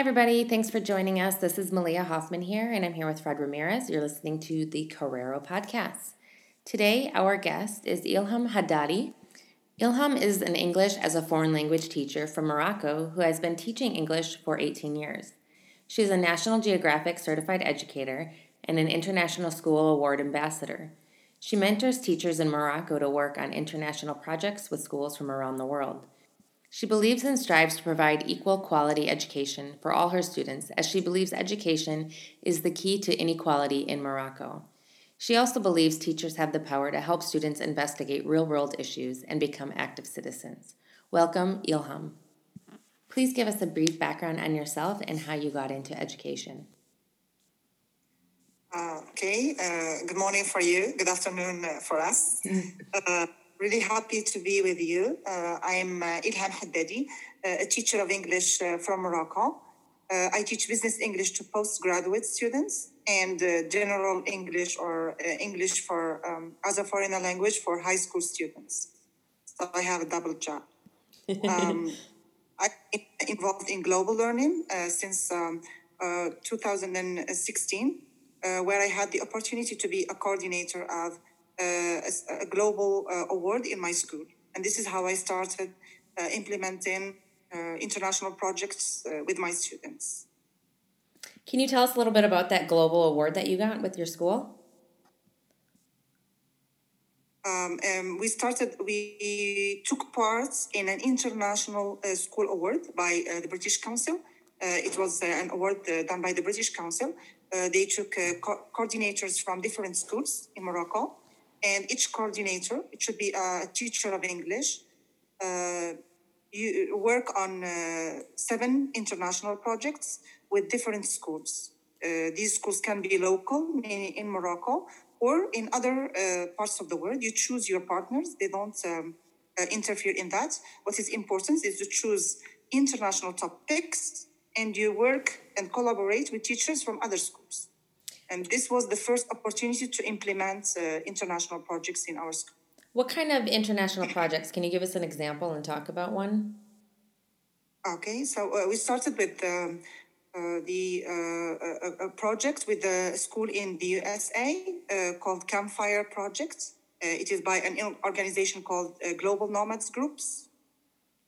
everybody. Thanks for joining us. This is Malia Hoffman here, and I'm here with Fred Ramirez. You're listening to the Carrero Podcast. Today, our guest is Ilham Haddadi. Ilham is an English as a foreign language teacher from Morocco who has been teaching English for 18 years. She is a National Geographic certified educator and an International School Award ambassador. She mentors teachers in Morocco to work on international projects with schools from around the world. She believes and strives to provide equal quality education for all her students, as she believes education is the key to inequality in Morocco. She also believes teachers have the power to help students investigate real world issues and become active citizens. Welcome, Ilham. Please give us a brief background on yourself and how you got into education. Uh, okay, uh, good morning for you, good afternoon uh, for us. Uh, Really happy to be with you. Uh, I'm uh, Ilham Haddadi, uh, a teacher of English uh, from Morocco. Uh, I teach business English to postgraduate students and uh, general English or English for um, as a foreign language for high school students. So I have a double job. Um, I'm involved in global learning since um, 2016, where I had the opportunity to be a coordinator of a, a, global uh, award in my school. And this is how I started uh, implementing uh, international projects with my students. Can you tell us a little bit about that global award that you got with your school? Um, um, we started, we took part in an international uh, school award by uh, the British Council. Uh, it was an award done by the British Council. they took co- coordinators from different schools in Morocco and each coordinator, it should be a teacher of English, uh, you work on uh, seven international projects with different schools. Uh, these schools can be local in, in Morocco or in other uh, parts of the world. You choose your partners, they don't um, uh, interfere in that. What is important is to choose international topics and you work and collaborate with teachers from other schools. And this was the first opportunity to implement uh, international projects in our school. What kind of international projects? Can you give us an example and talk about one? Okay, so uh, we started with um, uh, the uh, a, a, project with a school in the USA uh, called Campfire Project. Uh, it is by an organization called Global Nomads Groups,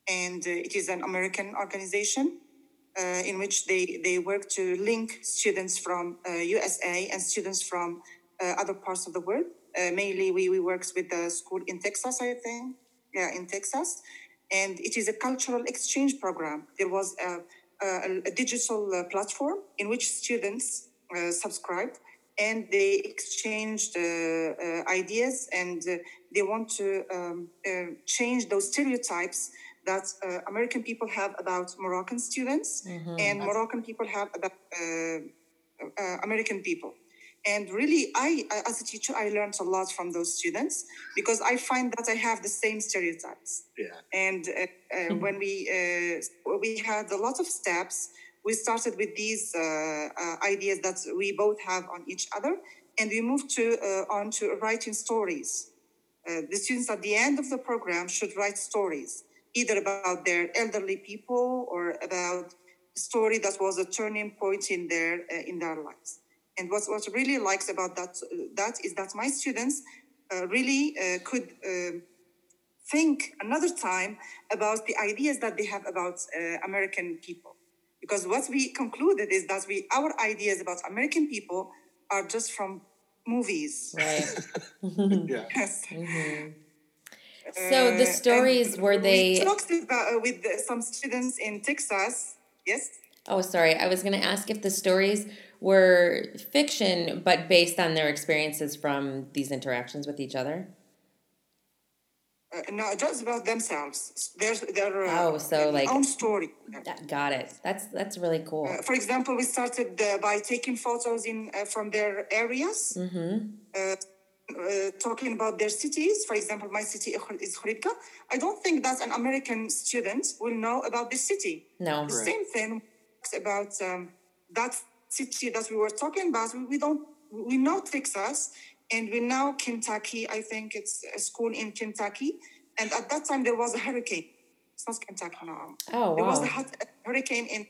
and it is an American organization uh, in which they, they work to link students from uh, USA and students from uh, other parts of the world. Uh, mainly, we, we work with the school in Texas, I think. Yeah, in Texas. And it is a cultural exchange program. There was a, a, a digital uh, platform in which students uh, subscribed and they exchanged ideas and they want to um, change those stereotypes that uh, American people have about Moroccan students mm-hmm. and Moroccan people have about uh, uh, American people. And really, I, as a teacher, I learned a lot from those students because I find that I have the same stereotypes. Yeah. And uh, uh, mm-hmm. when we uh, we had a lot of steps, we started with these ideas that we both have on each other, and we moved to on to writing stories. the students at the end of the program should write stories either about their elderly people or about a story that was a turning point in their uh, in their lives. And what what really likes about that that is that my students uh, really uh, could um, think another time about the ideas that they have about uh, American people. Because what we concluded is that we our ideas about American people are just from movies. Right. yeah. Yes. Mm-hmm. So the uh, stories were they? We talked about, uh, with some students in Texas. Yes. Oh, sorry. I was going to ask if the stories were fiction, but based on their experiences from these interactions with each other. Uh, no, just about themselves. Their their uh, oh, so like own story. Got it. That's that's really cool. Uh, for example, we started uh, by taking photos in from their areas. Mm-hmm uh, talking about their cities, for example, my city is Khouribga, I don't think that an American student will know about this city. No. The right. same thing about um, that city that we were talking about. We, we don't, we know Texas and we know Kentucky. I think it's a school in Kentucky. And at that time, there was a hurricane. It's not Kentucky now. Oh, wow. There was a hurricane in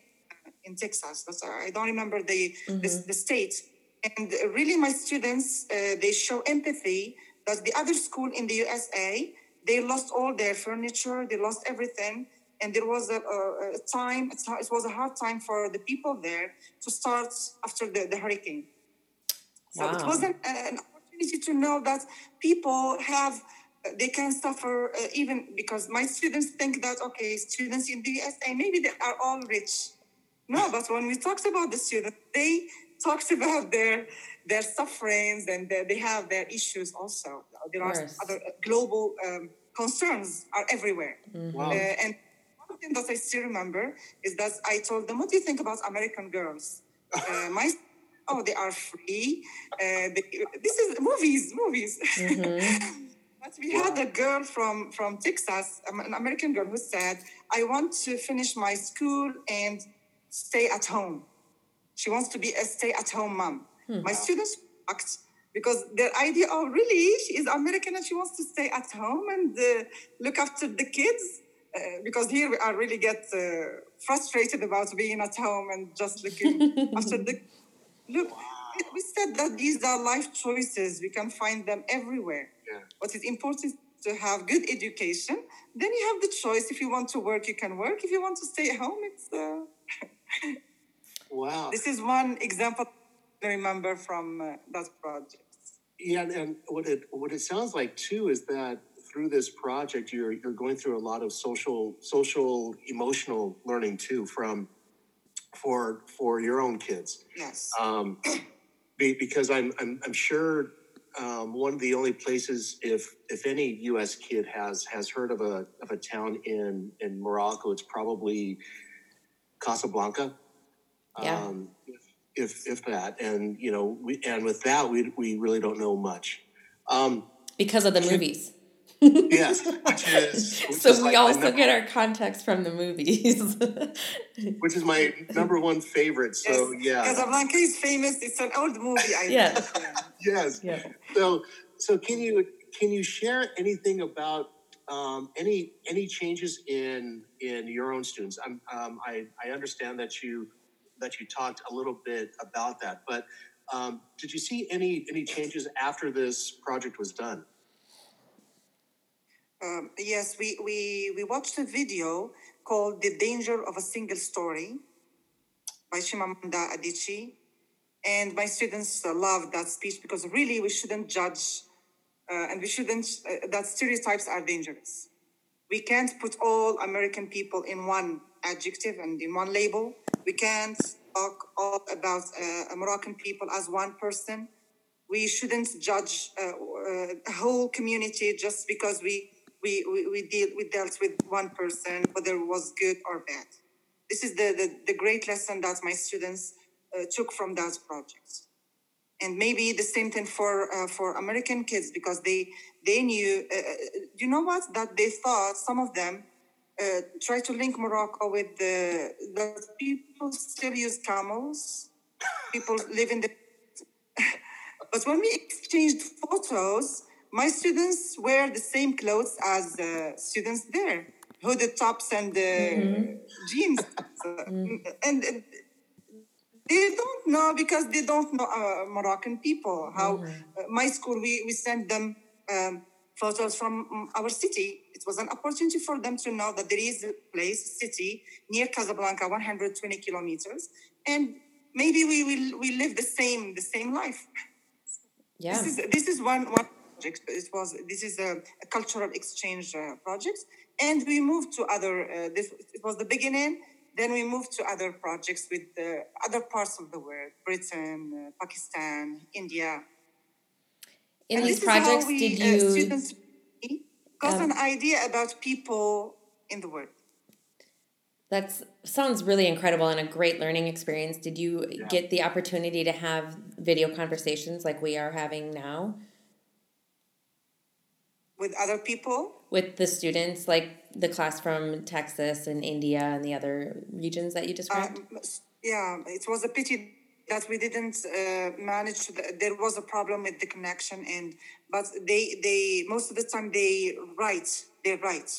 in Texas. That's, I don't remember the, the, the state. And really, my students, uh, they show empathy that the other school in the USA, they lost all their furniture, they lost everything. And there was a, a, a time, it was a hard time for the people there to start after the, the hurricane. So Wow. it was an, an opportunity to know that people have, they can suffer uh, even because my students think that, okay, students in the USA, maybe they are all rich. No, but when we talked about the students, they talked about their their sufferings and their, they have their issues also. There are other uh, global um, concerns are everywhere. Wow. Uh, and one thing that I still remember is that I told them, "What do you think about American girls?" Uh, my oh, they are free. Uh, they, this is movies, movies. but we had a girl from from Texas, um, an American girl, who said, "I want to finish my school and stay at home." She wants to be a stay-at-home mom. My students act because their idea, oh, really? She is American and she wants to stay at home and uh, look after the kids. Uh, because here I really get uh, frustrated about being at home and just looking after the. Look, we- we said that these are life choices. We can find them everywhere. Yeah. What is important to have good education. Then you have the choice. If you want to work, you can work. If you want to stay at home, it's. Wow. this is one example I remember from uh, that project. Yeah, and what it what it sounds like too is that through this project you're you're going through a lot of social social emotional learning too from for for your own kids. Yes. Um, be, because I'm I'm I'm sure um, one of the only places if if any U.S. kid has has heard of a of a town in in Morocco, it's probably Casablanca. Yeah. Um, if if that, and you know, we, and with that, we we really don't know much. Um, because of the movies. yes, which is which So is we like also number- get our context from the movies. which is my number one favorite. So yes. yeah, Casablanca is famous. It's an old movie. I Yeah. think. yes. yeah. So, so can you can you share anything about um, any any changes in in your own students? I'm, um, I I understand that you that you talked a little bit about that, but um, did you see any any changes after this project was done? Um, yes, we, we, we watched a video called The Danger of a Single Story by Chimamanda Adichie. And my students loved that speech because really we shouldn't judge uh, and we shouldn't, uh, that stereotypes are dangerous. We can't put all American people in one adjective and in one label. We can't talk all about uh, Moroccan people as one person. We shouldn't judge uh, uh, a whole community just because we we we, we deal we dealt with one person, whether it was good or bad. This is the the, the great lesson that my students uh, took from that project and maybe the same thing for uh, for American kids because they they knew uh, uh, you know what that they thought some of them uh, try to link Morocco with the the people still use camels. People live in the but when we exchanged photos my students wear the same clothes as the students there hooded tops and uh, jeans. So, and, and they don't know because they don't know uh, Moroccan people. How uh, my school we we sent them um, photos from um, our city. It was an opportunity for them to know that there is a place, city near Casablanca, 120 kilometers, and maybe we will we live the same the same life. Yeah. This is this is one one project. It was this is a, a cultural exchange uh, project, and we moved to other. Uh, this it was the beginning. Then we moved to other projects with the other parts of the world: Britain, uh, Pakistan, India. In And these this is how projects, we, did uh, you? students got um, an idea about people in the world? That sounds really incredible and a great learning experience. Did you Yeah. get the opportunity to have video conversations like we are having now with other people. with the students, like the class from Texas and India and the other regions that you described? Um, yeah, it was a pity that we didn't uh, manage. To, there was a problem with the connection, and but they they most of the time they write. They write.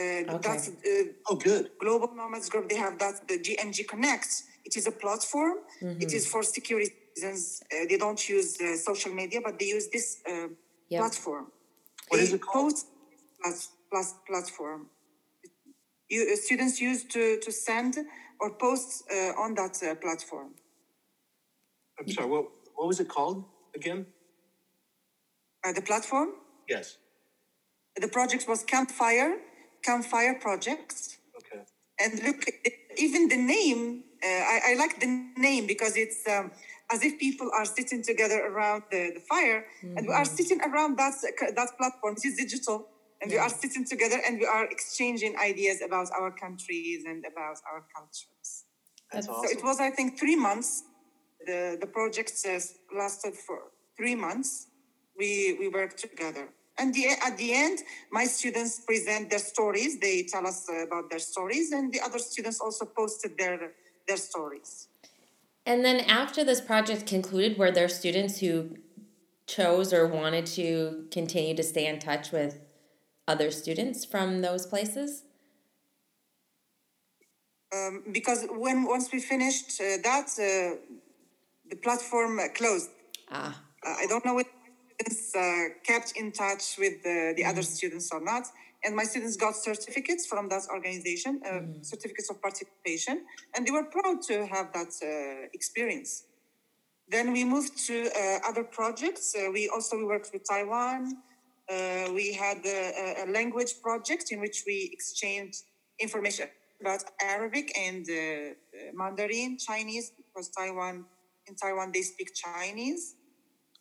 Uh, That's uh, Oh, good. Global Nomads Group. They have that the GNG Connect. It is a platform. Mm-hmm. It is for security reasons. Uh, they don't use uh, social media, but they use this uh, yep. platform. What they is it called? Plus, plus platform. You, uh, students use to, to send or post uh, on that uh, platform. I'm sorry. What what was it called again? the platform. Yes. The project was Campfire. Campfire Projects. Okay. And look, even the name, uh, I, I, like the name because it's um, as if people are sitting together around the, the fire mm-hmm. and we are mm-hmm. sitting around that, that platform, It is digital. And yeah. we are sitting together and we are exchanging ideas about our countries and about our cultures. That's so awesome. it was, I think, three months. The, the project lasted for three months. We, we worked together. And the, at the end my students present their stories. They tell us about their stories and the other students also posted their their stories. And then after this project concluded were there students who chose or wanted to continue to stay in touch with other students from those places? Um, because when once we finished uh, that uh, the platform closed ah. Uh, i don't know if students uh, kept in touch with the, the mm other students or not. And my students got certificates from that organization, uh, mm certificates of participation, and they were proud to have that uh, experience. Then we moved to uh, other projects. Uh, we also we worked with Taiwan. Uh, we had a, a, language project in which we exchanged information about Arabic and Mandarin, Chinese, because Taiwan in Taiwan they speak Chinese.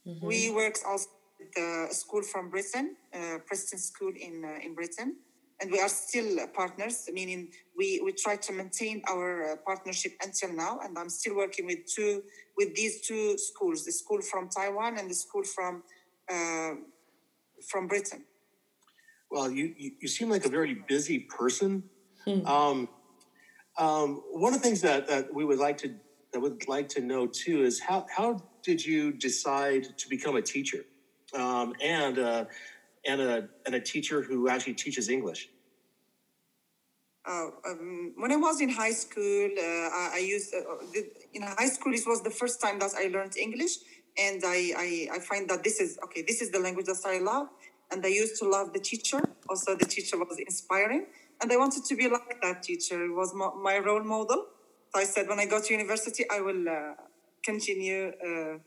Mm-hmm. We work also with the school from Britain, uh, Preston School in uh, in Britain, and we are still partners. Meaning we we try to maintain our uh, partnership until now, and I'm still working with two with these two schools: the school from Taiwan and the school from uh, from Britain. Well, you, you, you seem like a very busy person. Hmm. Um, um, one of the things that, that we would like to that would like to know too is how how did you decide to become a teacher um, and uh, and a and a teacher who actually teaches English? Uh, um, when I was in high school, uh, I, I, used uh, the, in high school. This was the first time that I learned English, and I, I, I find that this is okay. This is the language that I love, and I used to love the teacher. Also, the teacher was inspiring, and I wanted to be like that teacher. It was my role model. So I said, when I go to university, I will uh, continue uh,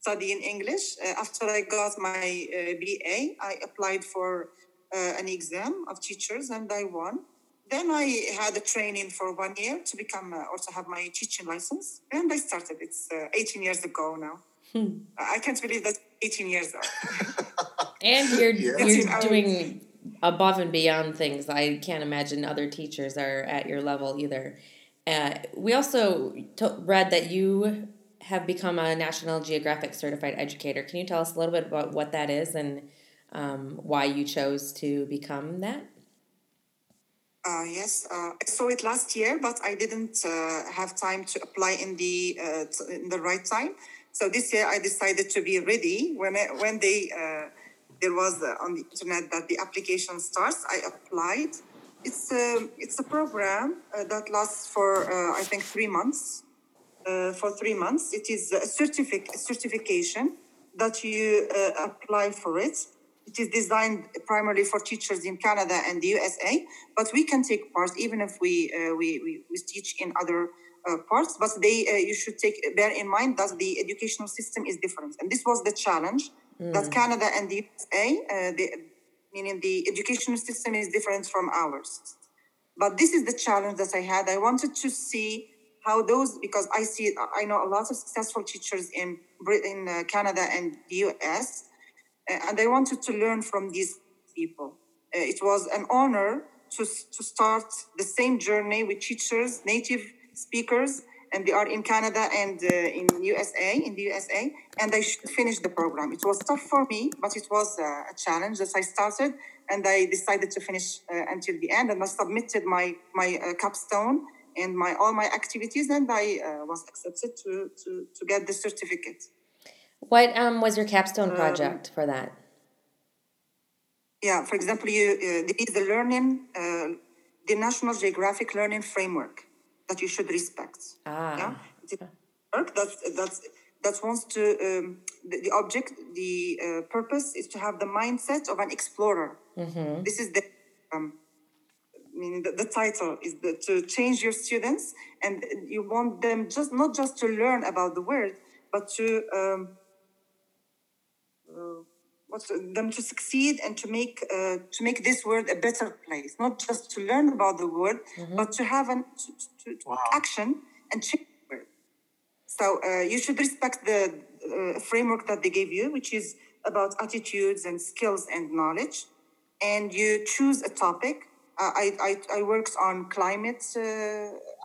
studying English. Uh, after I got my uh, BA, I applied for an exam of teachers and I won. Then I had a training for one year to become also have my teaching license, and I started. It's 18 years ago now. Hmm. I can't believe that 18 years ago. and you're yeah. you're doing above and beyond things. I can't imagine other teachers are at your level either. Uh, we also read that you have become a National Geographic certified educator. Can you tell us a little bit about what that is and um, why you chose to become that? Uh, yes, uh, I saw it last year, but I didn't uh, have time to apply in the uh, t- in the right time. So this year I decided to be ready when I, when they uh, there was on the internet that the application starts. I applied it's a it's a program uh, that lasts for uh, I think three months. Uh, for three months, it is a certific certification that you uh, apply for it. It is designed primarily for teachers in Canada and the USA, but we can take part even if we uh, we, we, we teach in other uh, parts. But they you should take bear in mind that the educational system is different, and this was the challenge mm. that Canada and the USA the meaning the educational system is different from ours. But this is the challenge that I had. I wanted to see how those, because I see, I know a lot of successful teachers in in uh, Canada and the US, uh, and I wanted to learn from these people. Uh, it was an honor to, to start the same journey with teachers, native speakers, and they are in Canada and uh, in USA, in the USA, and I should finish the program. It was tough for me, but it was uh, a challenge that I started, and I decided to finish uh, until the end. And I submitted my my uh, capstone and my all my activities, and I uh, was accepted to, to to get the certificate. What um, was your capstone um, project um, for that? Yeah, for example, you uh, there is the learning, the National Geographic Learning Framework that you should respect. Ah. Yeah, work that's that's that wants to um, the, the object the uh, purpose is to have the mindset of an explorer. This is the um, I mean, the, the title is the, to change your students, and you want them just not just to learn about the world, but to um, uh, what's them to succeed and to make uh, to make this world a better place. Not just to learn about the world, but to have an to, to, to Wow. action and change the world. So uh, you should respect the uh, framework that they gave you, which is about attitudes and skills and knowledge, and you choose a topic. Uh, I, I, I worked on climate uh,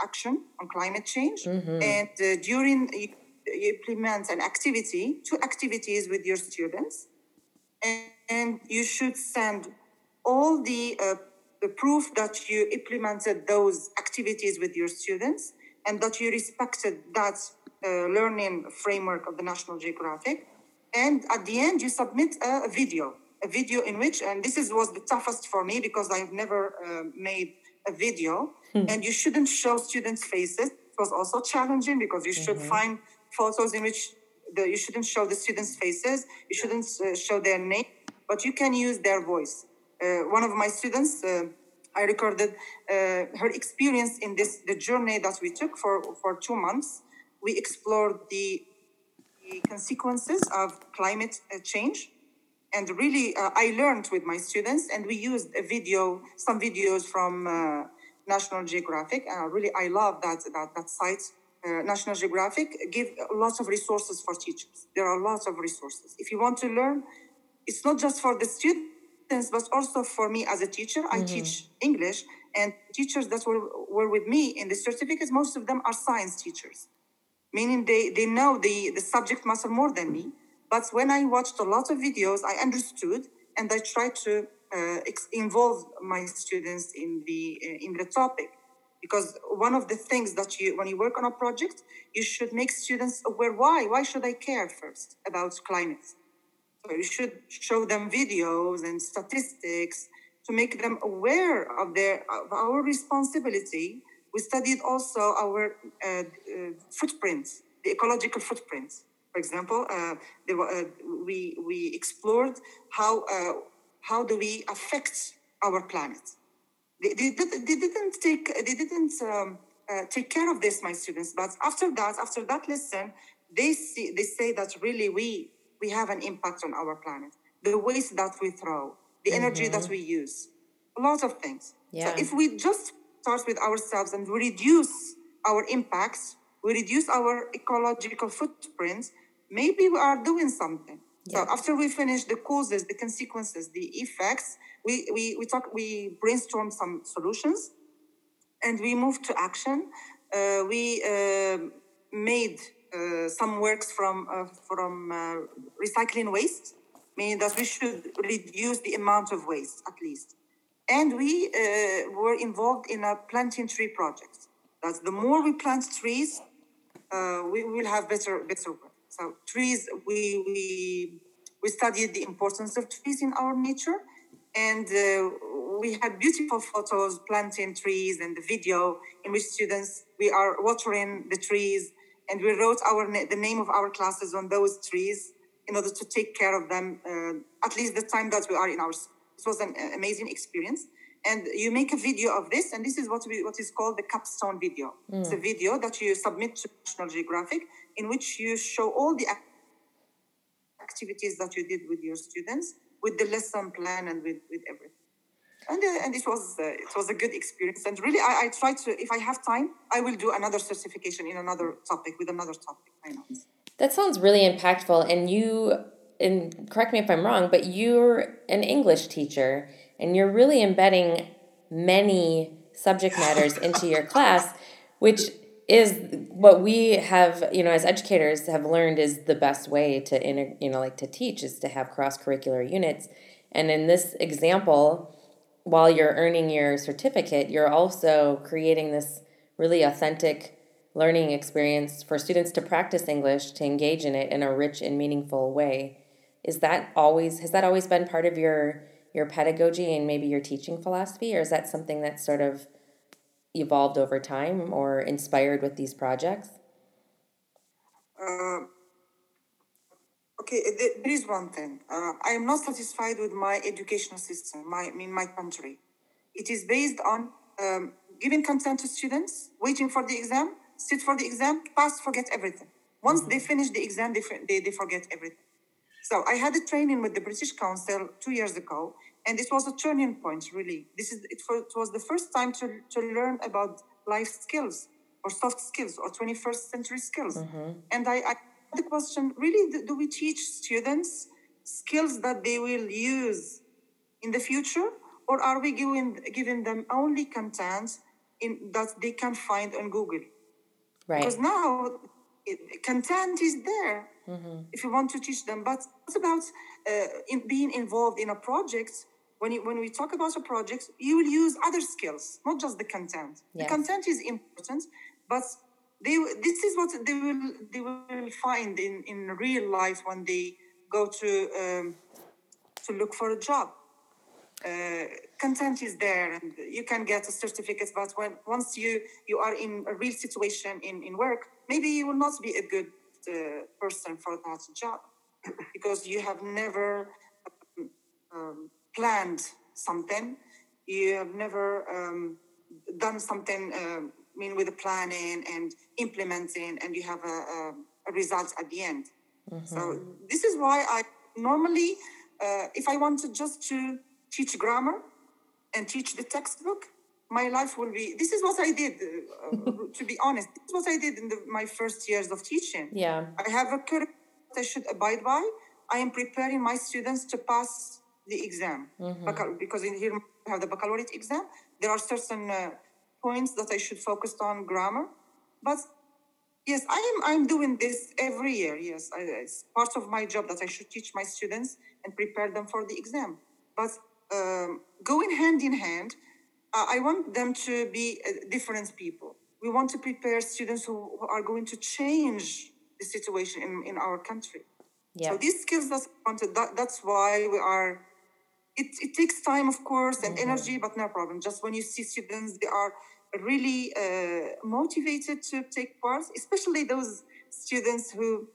action, on climate change, and uh, during you, you implement an activity, two activities with your students, and, and you should send all the, uh, the proof that you implemented those activities with your students and that you respected that uh, learning framework of the National Geographic. And at the end, you submit a, a video, a video in which, and this is was the toughest for me because I've never uh, made a video, and you shouldn't show students' faces. It was also challenging because you should find photos in which the, you shouldn't show the students' faces, you shouldn't uh, show their name, but you can use their voice. Uh, one of my students, uh, I recorded uh, her experience in this the journey that we took for for two months. We explored the, the consequences of climate change, and really uh, I learned with my students, and we used a video, some videos from uh, National Geographic. Uh, really, I love that that that site. Uh, National Geographic give lots of resources for teachers. There are lots of resources. If you want to learn, it's not just for the students, but also for me as a teacher. I teach English, and teachers that were, were with me in the certificates, most of them are science teachers, meaning they, they know the, the subject matter more than me. But when I watched a lot of videos, I understood and I tried to uh, ex- involve my students in the, uh, in the topic. Because one of the things that you, when you work on a project, you should make students aware why. Why should I care first about climate? So you should show them videos and statistics to make them aware of their of our responsibility. We studied also our uh, uh, the ecological footprint. For example, uh, there uh, we we explored how uh, how do we affect our planet. They, they, they didn't take they didn't um, uh, take care of this, my students. But after that, after that lesson, they see they say that really we we have an impact on our planet. The waste that we throw, the energy that we use, a lot of things. Yeah. So if we just start with ourselves and we reduce our impacts, we reduce our ecological footprint, maybe we are doing something. Yeah. So after we finish the causes, the consequences, the effects, we, we, we talk we brainstorm some solutions and we moved to action. Uh, we uh, made uh, some works from uh, from uh, recycling waste, meaning that we should reduce the amount of waste at least. And we uh, were involved in a planting tree project. That the more we plant trees, uh, we will have better better work. So trees, we we we studied the importance of trees in our nature, and uh, we had beautiful photos planting trees and the video in which students we are watering the trees, and we wrote our the name of our classes on those trees in order to take care of them uh, at least the time that we are in our. s- It was an amazing experience. And you make a video of this, and this is what we what is called the capstone video. It's a video that you submit to National Geographic, in which you show all the activities that you did with your students, with the lesson plan, and with with everything. And uh, and it was uh, it was a good experience. And really, I, I try to if I have time, I will do another certification in another topic with another topic. That sounds really impactful. And you, and correct me if I'm wrong, but you're an English teacher and you're really embedding many subject matters into your class, which is what we have, you know, as educators have learned is the best way to, inter- you know, like to teach is to have cross curricular units. And in this example, while you're earning your certificate, you're also creating this really authentic learning experience for students to practice English, to engage in it in a rich and meaningful way. Is that always has that always been part of your your pedagogy and maybe your teaching philosophy or is that something that's sort of evolved over time or inspired with these projects? Uh, okay, th- there is one thing. Uh, I am not satisfied with my educational system, my in my country. It is based on um, giving content to students, waiting for the exam, sit for the exam, pass, forget everything. Once they finish the exam, they, f- they, they forget everything. So I had a training with the British Council two years ago, and it was a turning point. Really, this is it, for, it was the first time to to learn about life skills or soft skills or 21st century skills. And I, I had the question: Really, do, we teach students skills that they will use in the future, or are we giving giving them only content in that they can find on Google? Right. Because now it, content is there if you want to teach them. But what about uh, in being involved in a project? When, you, when we talk about a project, you will use other skills, not just the content. Yes. The content is important, but they this is what they will they will find in, in real life when they go to um, to look for a job. Uh, content is there and you can get a certificate but when once you you are in a real situation in in work maybe you will not be a good uh, person for that job because you have never um, um, planned something you have never um, done something I mean with the planning and implementing and you have a, a, a result at the end so this is why I normally, uh, if I wanted just to teach grammar and teach the textbook, my life will be. This is what I did. Uh, to be honest, this is what I did in the, my first years of teaching. Yeah. I have a curriculum that I should abide by. I am preparing my students to pass the exam Baccal- because in here we have the baccalaureate exam. There are certain uh, points that I should focus on grammar, but Yes, I am. I'm doing this every year. Yes, I, it's part of my job that I should teach my students and prepare them for the exam. But um, going hand in hand, uh, I want them to be uh, different people. We want to prepare students who, who are going to change the situation in, in our country. Yeah. So these skills that wanted, that, that's why we are. It, it takes time, of course, and energy, but no problem. Just when you see students, they are really uh, motivated to take part, especially those students who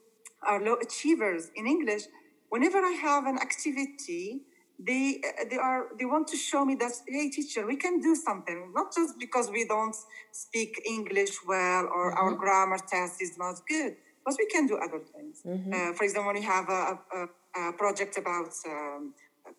are low achievers in English. Whenever I have an activity, they uh, they are they want to show me that hey teacher we can do something not just because we don't speak english well or our grammar test is not good but we can do other things uh, for example when you have a, a, a project about um,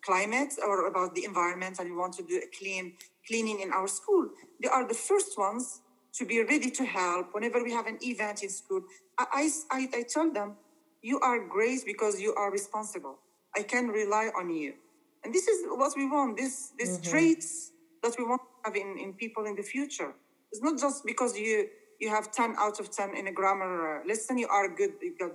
climate or about the environment and we want to do a clean cleaning in our school. They are the first ones to be ready to help whenever we have an event in school. I, I, I, tell them you are great because you are responsible. I can rely on you. And this is what we want this these traits that we want to have in, in people in the future. It's not just because you you have 10 out of 10 in a grammar uh, lesson you are good you got